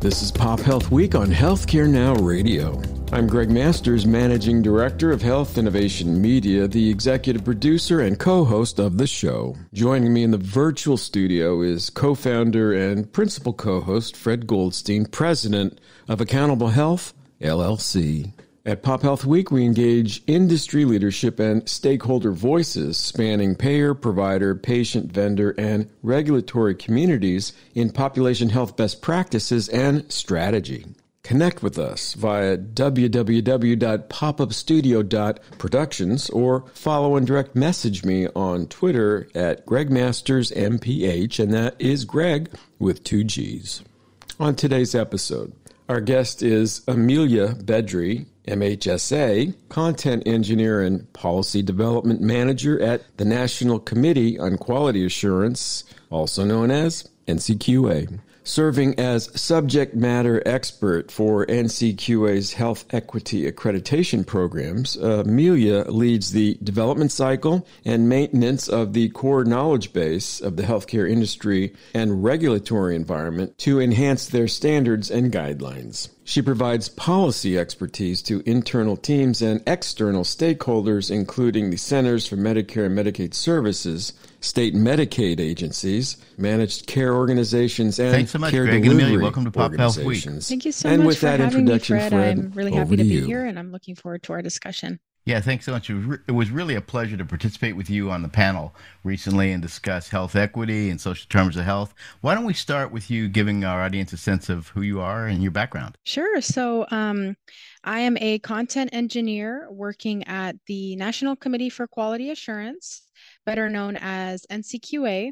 This is Pop Health Week on Healthcare Now Radio. I'm Greg Masters, Managing Director of Health Innovation Media, the executive producer and co host of the show. Joining me in the virtual studio is co founder and principal co host Fred Goldstein, president of Accountable Health, LLC. At Pop Health Week, we engage industry leadership and stakeholder voices spanning payer, provider, patient, vendor, and regulatory communities in population health best practices and strategy. Connect with us via www.popupstudio.productions or follow and direct message me on Twitter at GregMastersMPH, and that is Greg with two G's. On today's episode, our guest is Amelia Bedry, MHSA, content engineer and policy development manager at the National Committee on Quality Assurance, also known as NCQA. Serving as subject matter expert for NCQA's health equity accreditation programs, uh, Amelia leads the development cycle and maintenance of the core knowledge base of the healthcare industry and regulatory environment to enhance their standards and guidelines. She provides policy expertise to internal teams and external stakeholders, including the Centers for Medicare and Medicaid Services, state Medicaid agencies, managed care organizations, and Thanks so much, care Greg and delivery Amelia. Welcome to Pop Health Week. Thank you so and much with for that having me, introduction, Fred. Fred, I'm really happy to to be you. here, and I'm looking forward to our discussion. Yeah, thanks so much. It was, really a pleasure to participate with you on the panel recently and discuss health equity and social terms of health. Why don't we start with you giving our audience a sense of who you are and your background? Sure. So, um, I am a content engineer working at the National Committee for Quality Assurance, better known as NCQA.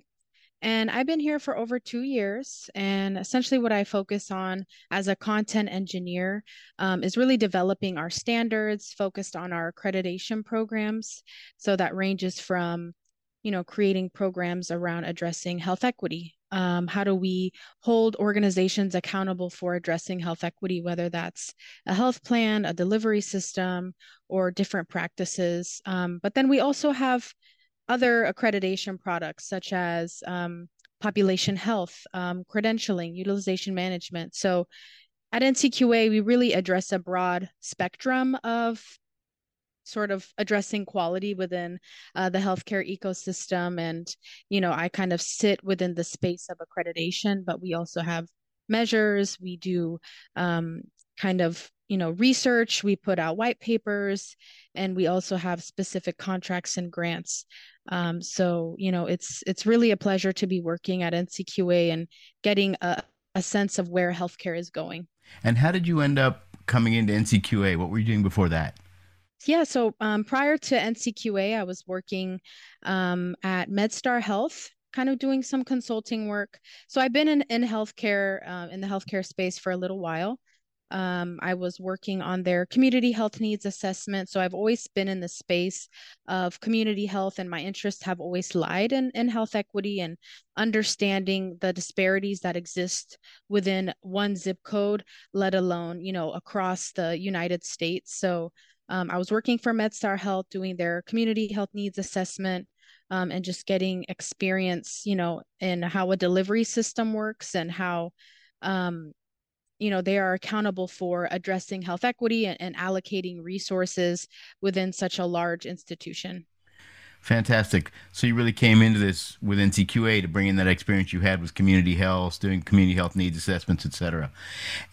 And I've been here for over two years. And essentially, what I focus on as a content engineer um, is really developing our standards, focused on our accreditation programs. So that ranges from you know, creating programs around addressing health equity. Um, how do we hold organizations accountable for addressing health equity, whether that's a health plan, a delivery system, or different practices? Um, but then we also have other accreditation products such as um, population health, um, credentialing, utilization management. So at NCQA, we really address a broad spectrum of sort of addressing quality within uh, the healthcare ecosystem. And, you know, I kind of sit within the space of accreditation, but we also have measures. We do um, kind of, you know, research. We put out white papers, and we also have specific contracts and grants. Um, so, you know, it's it's really a pleasure to be working at NCQA and getting a, a sense of where healthcare is going. And how did you end up coming into NCQA? What were you doing before that? Yeah, so um, prior to NCQA, I was working um, at MedStar Health, kind of doing some consulting work. So I've been in, in healthcare, uh, in the healthcare space for a little while. Um, I was working on their community health needs assessment. So I've always been in the space of community health, and my interests have always lied in, in health equity and understanding the disparities that exist within one zip code, let alone, you know, across the United States. So um, I was working for MedStar Health doing their community health needs assessment um, and just getting experience, you know, in how a delivery system works and how, um, you know, they are accountable for addressing health equity and, and allocating resources within such a large institution. Fantastic. So you really came into this with NCQA to bring in that experience you had with community health, doing community health needs assessments, et cetera.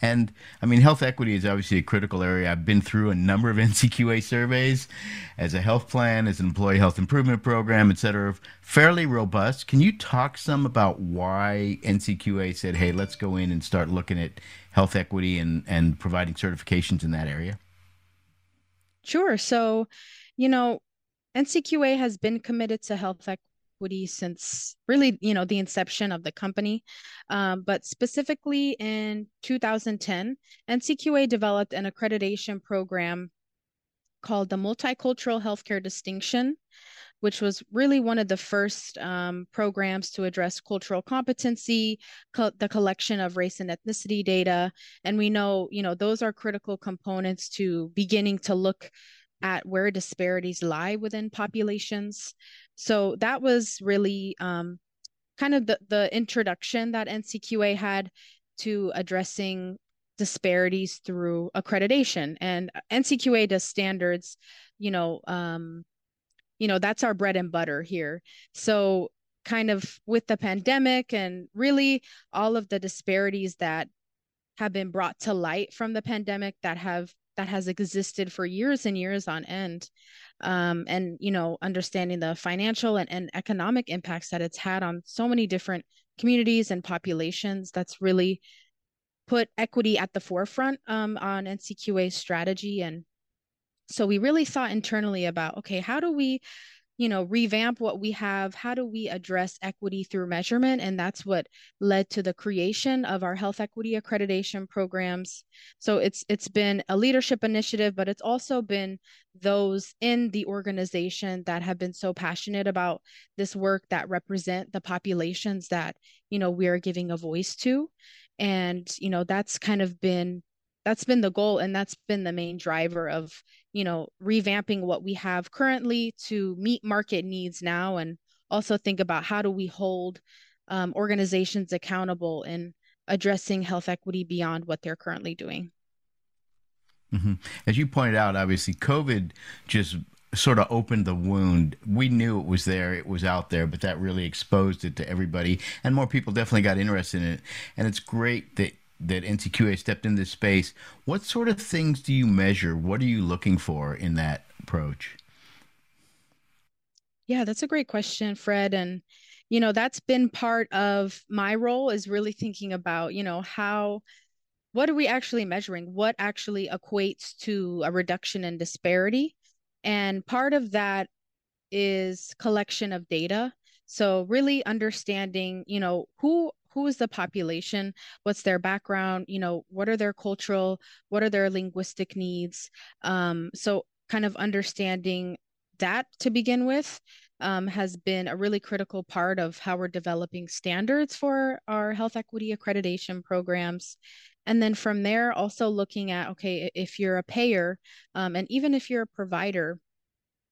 And I mean, health equity is obviously a critical area. I've been through a number of NCQA surveys as a health plan, as an employee health improvement program, et cetera, fairly robust. Can you talk some about why NCQA said, hey, let's go in and start looking at health equity and, and providing certifications in that area? Sure. So, you know, NCQA has been committed to health equity since really, you know, the inception of the company. Um, but specifically in 2010, NCQA developed an accreditation program called the Multicultural Healthcare Distinction, which was really one of the first um, programs to address cultural competency, co- the collection of race and ethnicity data. And we know, you know, those are critical components to beginning to look at where disparities lie within populations. So that was really um, kind of the, the introduction that NCQA had to addressing disparities through accreditation and ncqa does standards you know um you know that's our bread and butter here so kind of with the pandemic and really all of the disparities that have been brought to light from the pandemic that have that has existed for years and years on end. Um, and you know understanding the financial and, and economic impacts that it's had on so many different communities and populations that's really put equity at the forefront um, on ncqa strategy. And so we really thought internally about okay how do we you know revamp what we have how do we address equity through measurement? And that's what led to the creation of our health equity accreditation programs. So it's it's been a leadership initiative but it's also been those in the organization that have been so passionate about this work that represent the populations that you know we are giving a voice to. And you know that's kind of been that's been the goal and that's been the main driver of you know revamping what we have currently to meet market needs now and also think about how do we hold um, organizations accountable in addressing health equity beyond what they're currently doing mm-hmm. as you pointed out obviously covid just sort of opened the wound. We knew it was there, it was out there, but that really exposed it to everybody, and more people definitely got interested in it. And it's great that that NCQA stepped in this space. What sort of things do you measure? What are you looking for in that approach? Yeah, that's a great question, Fred. And, you know, that's been part of my role is really thinking about, you know, how, what are we actually measuring? What actually equates to a reduction in disparity? And part of that is collection of data. So really understanding, you know, who who is the population? What's their background? You know what are their cultural what are their linguistic needs? Um, so kind of understanding that to begin with um, has been a really critical part of how we're developing standards for our health equity accreditation programs. And then from there also looking at okay if you're a payer um, and even if you're a provider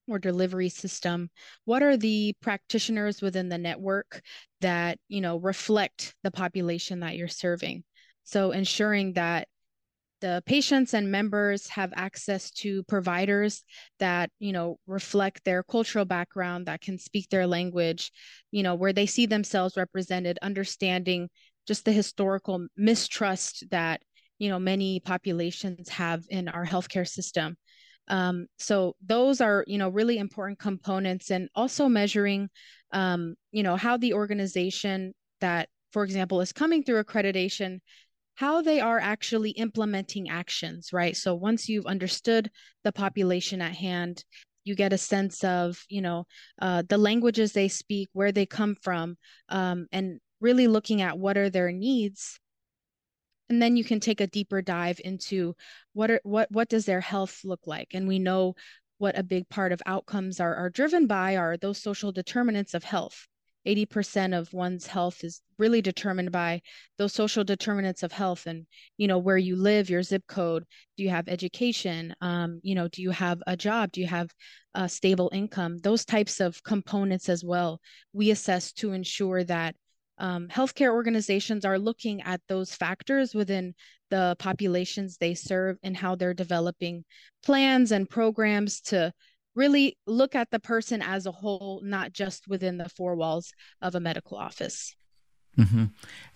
or delivery system what are the practitioners within the network that you know reflect the population that you're serving? So ensuring that the patients and members have access to providers that you know reflect their cultural background that can speak their language you know where they see themselves represented understanding just the historical mistrust that you know many populations have in our healthcare system um, so those are, you know, really important components and also measuring, um, you know, how the organization that, for example, is coming through accreditation, how they are actually implementing actions, right? So once you've understood the population at hand, you get a sense of, you know, uh, the languages they speak, where they come from, um, and really looking at what are their needs and then you can take a deeper dive into what are what what does their health look like? And we know what a big part of outcomes are are driven by are those social determinants of health. 80% of one's health is really determined by those social determinants of health and you know where you live your zip code. Do you have education? Um, you know do you have a job? Do you have a stable income? Those types of components as well we assess to ensure that um, healthcare organizations are looking at those factors within the populations they serve and how they're developing plans and programs to really look at the person as a whole, not just within the four walls of a medical office. Mm-hmm.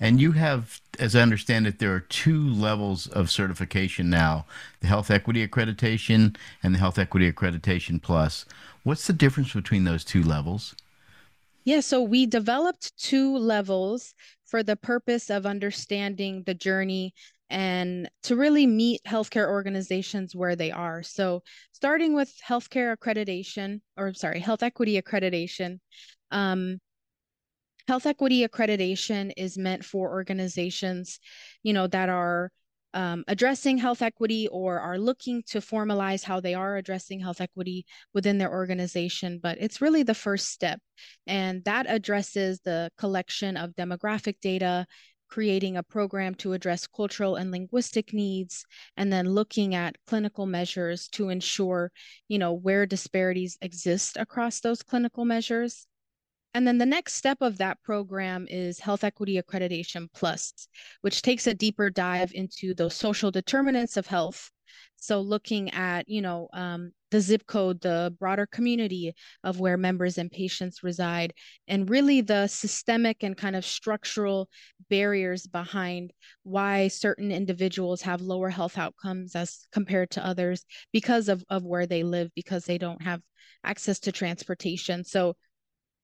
And you have, as I understand it, there are two levels of certification now the Health Equity Accreditation and the Health Equity Accreditation Plus. What's the difference between those two levels? Yeah, so we developed two levels for the purpose of understanding the journey and to really meet healthcare organizations where they are. So, starting with healthcare accreditation, or sorry, health equity accreditation. Um, health equity accreditation is meant for organizations, you know, that are um, addressing health equity or are looking to formalize how they are addressing health equity within their organization. But it's really the first step. And that addresses the collection of demographic data, creating a program to address cultural and linguistic needs, and then looking at clinical measures to ensure, you know, where disparities exist across those clinical measures. And then the next step of that program is Health Equity Accreditation Plus, which takes a deeper dive into those social determinants of health. So looking at, you know, um, the zip code, the broader community of where members and patients reside, and really the systemic and kind of structural barriers behind why certain individuals have lower health outcomes as compared to others because of, of where they live, because they don't have access to transportation. So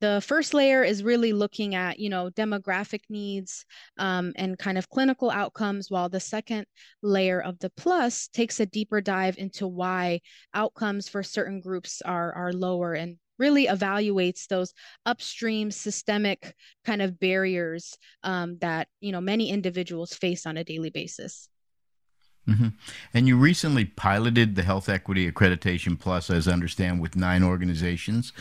the first layer is really looking at you know demographic needs um, and kind of clinical outcomes while the second layer of the plus takes a deeper dive into why outcomes for certain groups are are lower and really evaluates those upstream systemic kind of barriers um, that you know many individuals face on a daily basis Mm-hmm. And you recently piloted the Health Equity Accreditation Plus, as I understand, with nine organizations.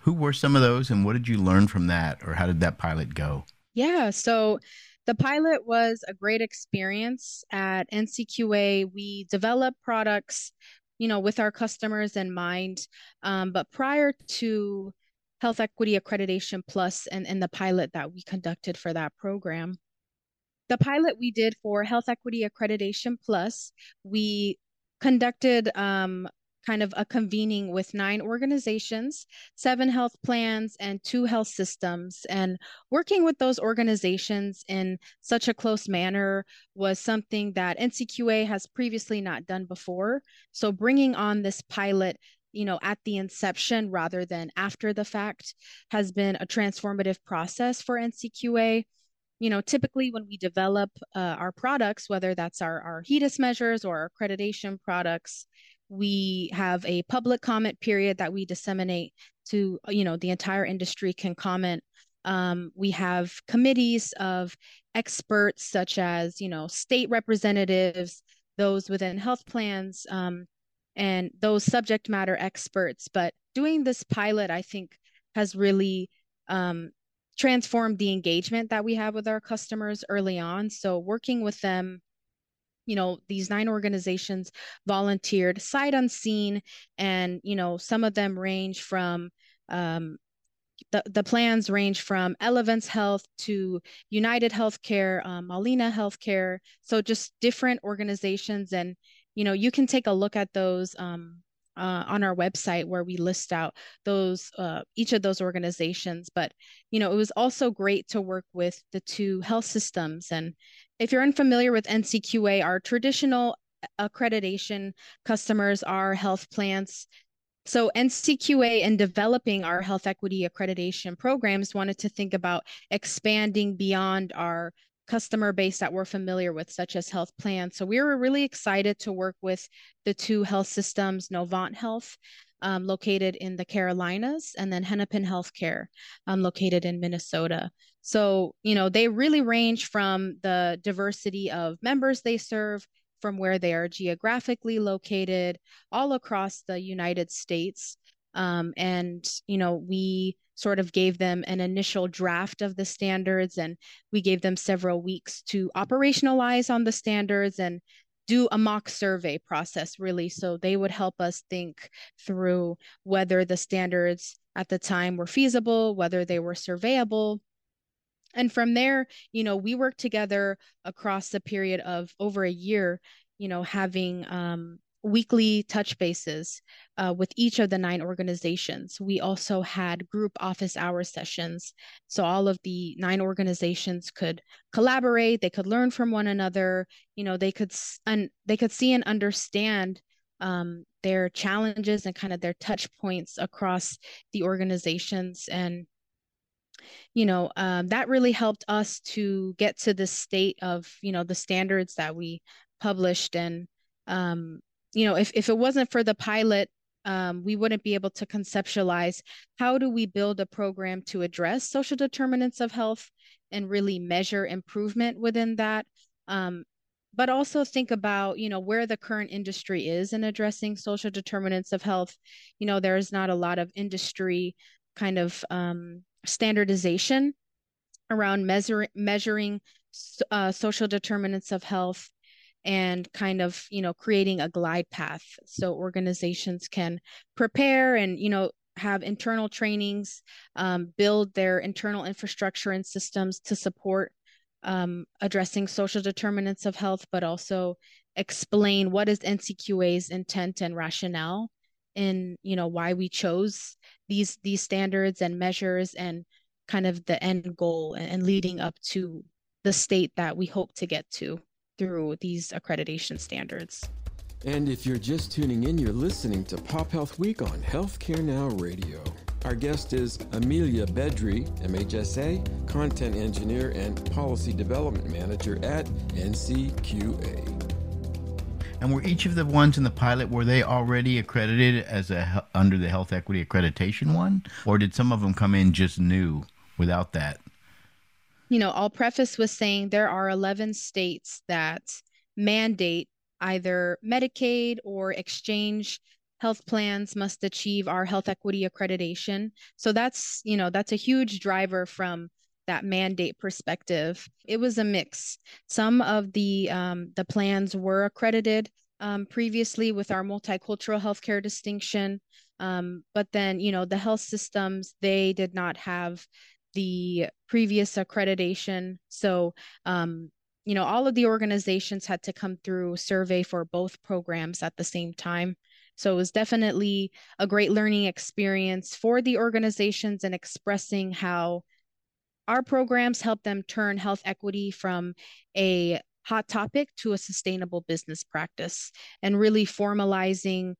Who were some of those and what did you learn from that or how did that pilot go? Yeah, so the pilot was a great experience at NCQA. We develop products, you know, with our customers in mind. Um, but prior to Health Equity Accreditation Plus and, and the pilot that we conducted for that program, the pilot we did for Health Equity Accreditation Plus, we conducted um, kind of a convening with nine organizations, seven health plans, and two health systems. And working with those organizations in such a close manner was something that NCQA has previously not done before. So bringing on this pilot you know at the inception rather than after the fact has been a transformative process for ncqa you know typically when we develop uh, our products whether that's our, our HEDIS measures or our accreditation products we have a public comment period that we disseminate to you know the entire industry can comment. Um, we have committees of experts such as you know state representatives those within health plans um, and those subject matter experts. But doing this pilot i think has really um, transformed the engagement that we have with our customers early on. So working with them you know these nine organizations volunteered sight unseen and you know some of them range from um, the, the plans range from Elevance Health to United Healthcare, um, Molina Healthcare. So just different organizations, and you know you can take a look at those um, uh, on our website where we list out those uh, each of those organizations. But you know it was also great to work with the two health systems and if you're unfamiliar with NCQA, our traditional accreditation customers are health plans. So NCQA in developing our health equity accreditation programs wanted to think about expanding beyond our customer base that we're familiar with, such as health plans. So we were really excited to work with the two health systems, Novant Health, um, located in the Carolinas, and then Hennepin Healthcare, um, located in Minnesota. So, you know, they really range from the diversity of members they serve, from where they are geographically located, all across the United States. Um, and, you know, we sort of gave them an initial draft of the standards and we gave them several weeks to operationalize on the standards and do a mock survey process really. So they would help us think through whether the standards at the time were feasible whether they were surveyable. And from there you know we worked together across the period of over a year you know having um, weekly touch bases uh, with each of the nine organizations. We also had group office hour sessions. So all of the nine organizations could collaborate, they could learn from one another, you know, they could and they could see and understand um, their challenges and kind of their touch points across the organizations and you know um, that really helped us to get to the state of you know the standards that we published and um, you know if, if it wasn't for the pilot um, we wouldn't be able to conceptualize how do we build a program to address social determinants of health and really measure improvement within that. Um, but also think about you know where the current industry is in addressing social determinants of health. You know there's not a lot of industry kind of um, standardization around measure, measuring uh, social determinants of health and kind of you know creating a glide path so organizations can prepare and you know have internal trainings, um, build their internal infrastructure and systems to support um, addressing social determinants of health, but also explain what is NCQA's intent and rationale in you know why we chose these these standards and measures and kind of the end goal and leading up to the state that we hope to get to through these accreditation standards. And if you're just tuning in, you're listening to Pop Health Week on Healthcare Now Radio. Our guest is Amelia Bedri, MHSA, Content Engineer and Policy Development Manager at NCQA. And were each of the ones in the pilot were they already accredited as a under the health equity accreditation one, or did some of them come in just new without that? You know, I'll preface with saying there are 11 states that mandate either Medicaid or exchange health plans must achieve our health equity accreditation. So that's, you know, that's a huge driver from that mandate perspective. It was a mix. Some of the um, the plans were accredited um, previously with our multicultural healthcare distinction, um, but then you know the health systems they did not have the previous accreditation. So um, you know all of the organizations had to come through survey for both programs at the same time. So it was definitely a great learning experience for the organizations and expressing how our programs help them turn health equity from a hot topic to a sustainable business practice and really formalizing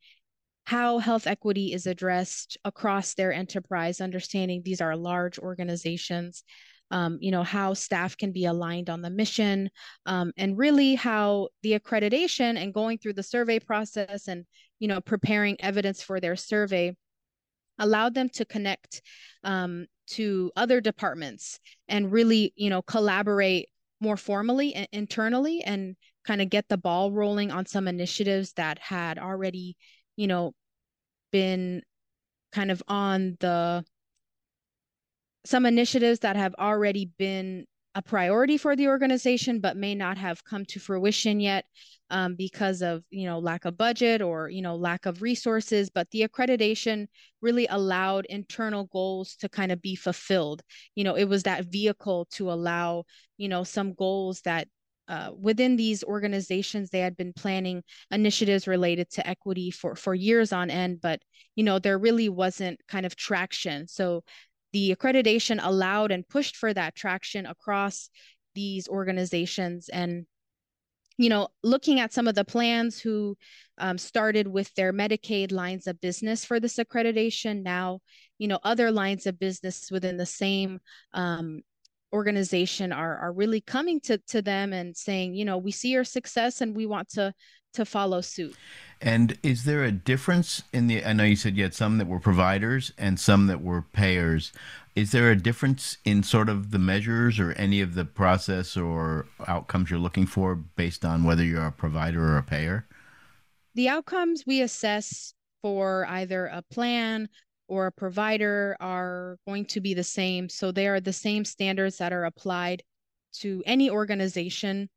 how health equity is addressed across their enterprise, understanding these are large organizations. Um, you know how staff can be aligned on the mission um, and really how the accreditation and going through the survey process and you know preparing evidence for their survey allowed them to connect um, to other departments and really, you know, collaborate more formally and internally and kind of get the ball rolling on some initiatives that had already, you know, been kind of on the some initiatives that have already been a priority for the organization but may not have come to fruition yet um, because of you know lack of budget or you know lack of resources. But the accreditation really allowed internal goals to kind of be fulfilled. You know it was that vehicle to allow you know some goals that uh, within these organizations they had been planning initiatives related to equity for for years on end but you know there really wasn't kind of traction. So the accreditation allowed and pushed for that traction across these organizations. And you know looking at some of the plans who um, started with their medicaid lines of business for this accreditation now you know other lines of business within the same um, organization are are really coming to to them and saying you know we see your success and we want to to follow suit and is there a difference in the? I know you said you had some that were providers and some that were payers. Is there a difference in sort of the measures or any of the process or outcomes you're looking for based on whether you're a provider or a payer? The outcomes we assess for either a plan or a provider are going to be the same. So they are the same standards that are applied to any organization.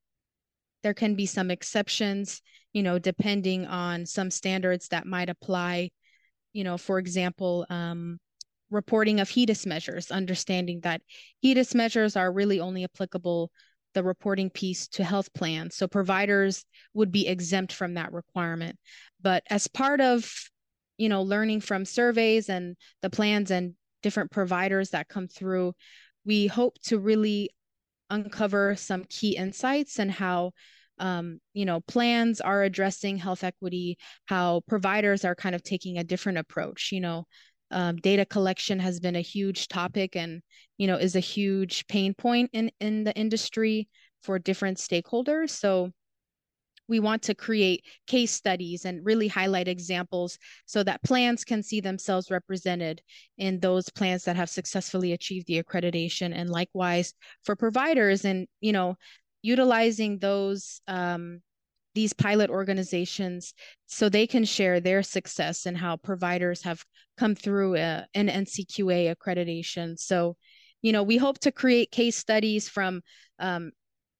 There can be some exceptions you know, depending on some standards that might apply, you know, for example, um, reporting of HEDIS measures, understanding that HEDIS measures are really only applicable the reporting piece to health plans. So providers would be exempt from that requirement. But as part of, you know, learning from surveys and the plans and different providers that come through, we hope to really uncover some key insights and how um, you know, plans are addressing health equity, how providers are kind of taking a different approach. You know, um, data collection has been a huge topic and you know is a huge pain point in in the industry for different stakeholders. So we want to create case studies and really highlight examples so that plans can see themselves represented in those plans that have successfully achieved the accreditation and likewise for providers and you know utilizing those um, these pilot organizations so they can share their success and how providers have come through a, uh, an NCQA accreditation. So, you know, we hope to create case studies from um,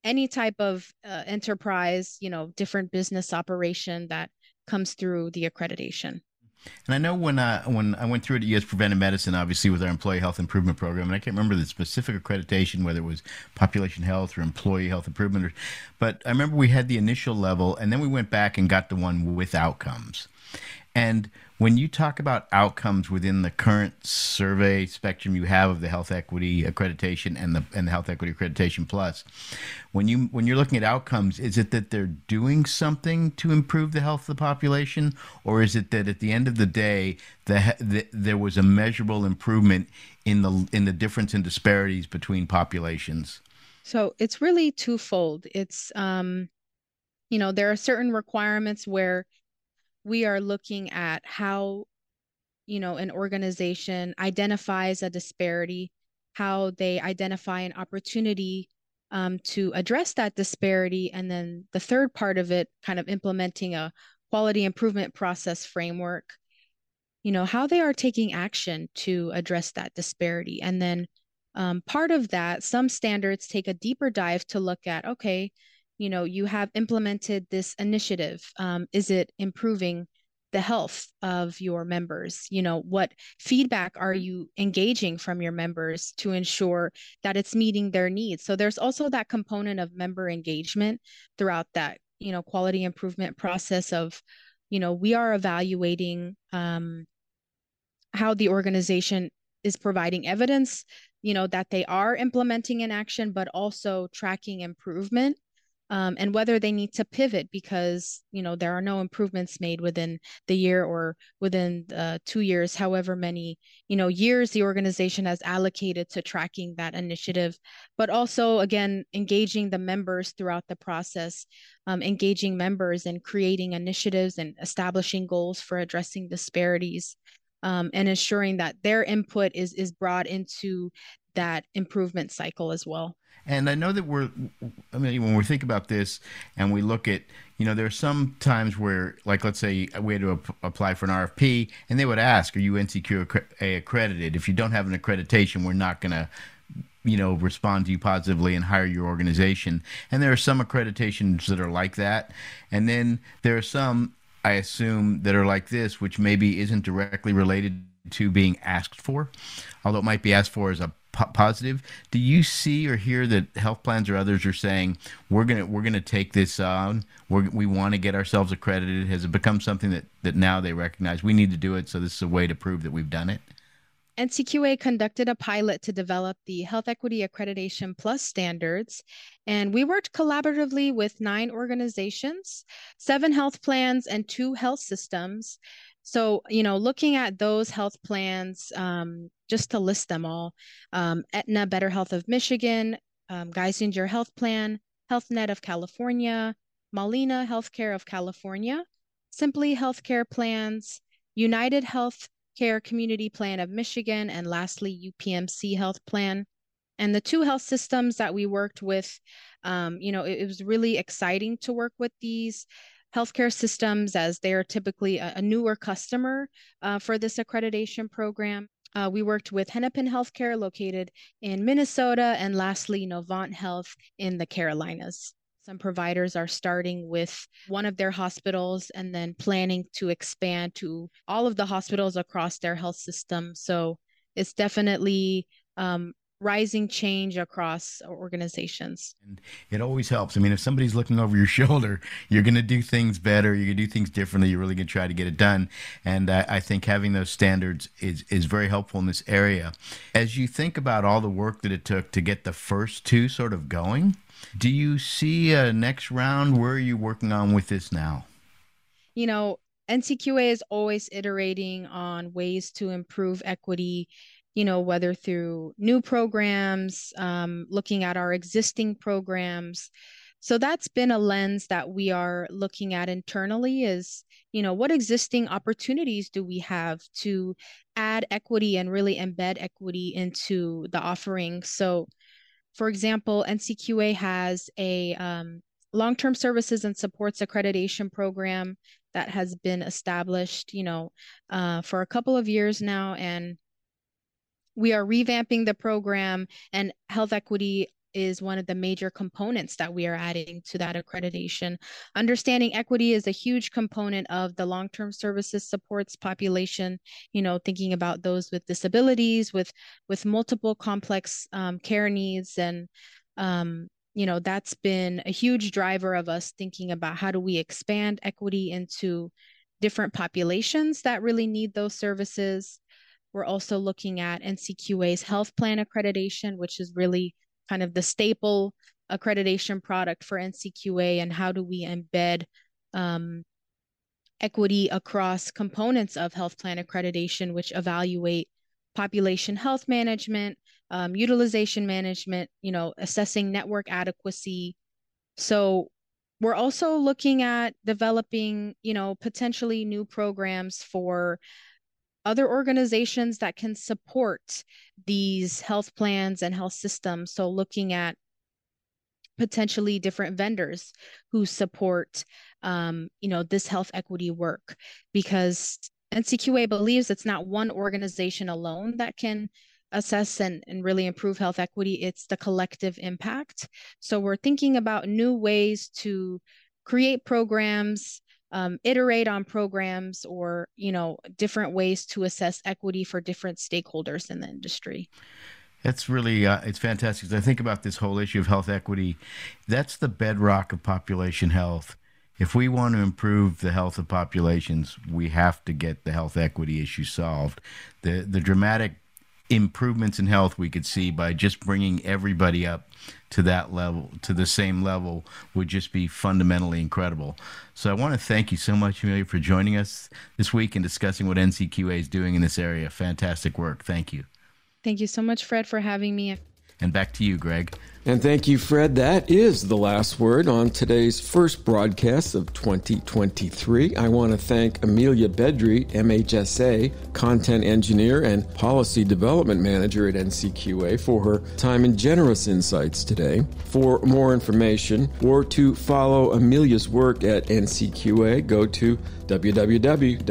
any type of uh, enterprise, you know, different business operation that comes through the accreditation. And I know when I when I went through it at U.S. Preventive Medicine, obviously with our employee health improvement program, and I can't remember the specific accreditation, whether it was population health or employee health improvement, or, but I remember we had the initial level, and then we went back and got the one with outcomes. And when you talk about outcomes within the current survey spectrum you have of the health equity accreditation and the and the health equity accreditation plus, when you when you're looking at outcomes, is it that they're doing something to improve the health of the population, or is it that at the end of the day, the, the there was a measurable improvement in the in the difference in disparities between populations? So it's really twofold. It's um, you know, there are certain requirements where we are looking at how you know an organization identifies a disparity how they identify an opportunity um, to address that disparity and then the third part of it kind of implementing a quality improvement process framework you know how they are taking action to address that disparity. And then um, part of that some standards take a deeper dive to look at okay you know you have implemented this initiative um, is it improving the health of your members? You know what feedback are you engaging from your members to ensure that it's meeting their needs? So there's also that component of member engagement throughout that you know quality improvement process of you know we are evaluating um, how the organization is providing evidence you know that they are implementing an action but also tracking improvement um, and whether they need to pivot because you know there are no improvements made within the year or within uh, two years however many you know years the organization has allocated to tracking that initiative but also again engaging the members throughout the process um, engaging members and creating initiatives and establishing goals for addressing disparities um, and ensuring that their input is is brought into that improvement cycle as well and I know that we're, I mean, when we think about this and we look at, you know, there are some times where, like, let's say we had to ap- apply for an RFP and they would ask, are you NCQA accredited? If you don't have an accreditation, we're not going to, you know, respond to you positively and hire your organization. And there are some accreditations that are like that. And then there are some, I assume, that are like this, which maybe isn't directly related to being asked for, although it might be asked for as a positive. Do you see or hear that health plans or others are saying we're gonna we're gonna take this on? We're, we want to get ourselves accredited. Has it become something that that now they recognize we need to do it? So this is a way to prove that we've done it. NCQA conducted a pilot to develop the Health Equity Accreditation Plus standards, and we worked collaboratively with nine organizations, seven health plans, and two health systems so, you know, looking at those health plans, um, just to list them all um, Aetna Better Health of Michigan, um, Geisinger Health Plan, HealthNet of California, Molina Healthcare of California, Simply Healthcare Plans, United Healthcare Community Plan of Michigan, and lastly, UPMC Health Plan. And the two health systems that we worked with, um, you know, it, it was really exciting to work with these healthcare systems as they are typically a, a newer customer uh, for this accreditation program. Uh, we worked with Hennepin Healthcare located in Minnesota and lastly Novant Health in the Carolinas. Some providers are starting with one of their hospitals and then planning to expand to all of the hospitals across their health system. So it's definitely um, rising change across organizations. And it always helps. I mean, if somebody's looking over your shoulder, you're going to do things better. You're going to do things differently. You're really going to try to get it done. And I, I think having those standards is, is very helpful in this area. As you think about all the work that it took to get the first two sort of going, do you see a next round? Where are you working on with this now? You know, NCQA is always iterating on ways to improve equity you know, whether through new programs, um, looking at our existing programs. So that's been a lens that we are looking at internally is, you know, what existing opportunities do we have to add equity and really embed equity into the offering? So, for example, NCQA has a um, long term services and supports accreditation program that has been established, you know, uh, for a couple of years now. And we are revamping the program and health equity is one of the major components that we are adding to that accreditation. Understanding equity is a huge component of the long term services supports population, you know, thinking about those with disabilities, with, with multiple complex um, care needs. And, um, you know, that's been a huge driver of us thinking about how do we expand equity into different populations that really need those services. We're also looking at NCQA's health plan accreditation, which is really kind of the staple accreditation product for NCQA, and how do we embed um, equity across components of health plan accreditation, which evaluate population health management, um, utilization management, you know, assessing network adequacy. So we're also looking at developing, you know, potentially new programs for other organizations that can support these health plans and health systems. So looking at potentially different vendors who support um, you know this health equity work because ncqa believes it's not one organization alone that can assess and, and really improve health equity, it's the collective impact. So we're thinking about new ways to create programs, um, iterate on programs, or you know different ways to assess equity for different stakeholders in the industry. That's really uh, it's fantastic. As I think about this whole issue of health equity, that's the bedrock of population health. If we want to improve the health of populations, we have to get the health equity issue solved. The the dramatic improvements in health we could see by just bringing everybody up to that level, to the same level, would just be fundamentally incredible. So I want to thank you so much, Amelia, for joining us this week and discussing what NCQA is doing in this area. Fantastic work. Thank you. Thank you so much, Fred, for having me. And back to you, Greg. And thank you, Fred. That is the last word on today's first broadcast of 2023. I want to thank Amelia Bedry, MHSA, Content Engineer and Policy Development Manager at NCQA, for her time and generous insights today. For more information or to follow Amelia's work at NCQA, go to www.ncqa.org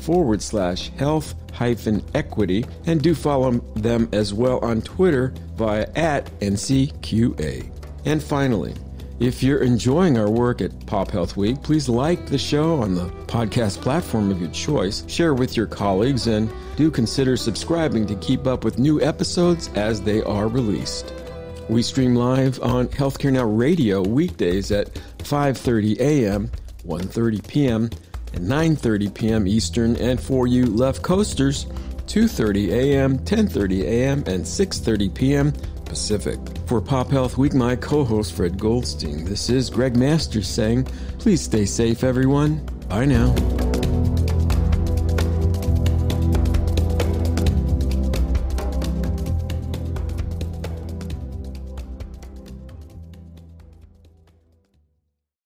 forward slash health hyphen equity and do follow them as well on Twitter via at NCQA. And finally, if you're enjoying our work at Pop Health Week, please like the show on the podcast platform of your choice, share with your colleagues, and do consider subscribing to keep up with new episodes as they are released. We stream live on Healthcare Now Radio weekdays at 5:30 a.m., 1:30 p.m., and 9:30 p.m. Eastern, and for you left coasters, 2:30 a.m., 10:30 a.m., and 6:30 p.m. Pacific. For Pop Health Week, my co-host Fred Goldstein. This is Greg Masters saying, "Please stay safe, everyone. Bye now."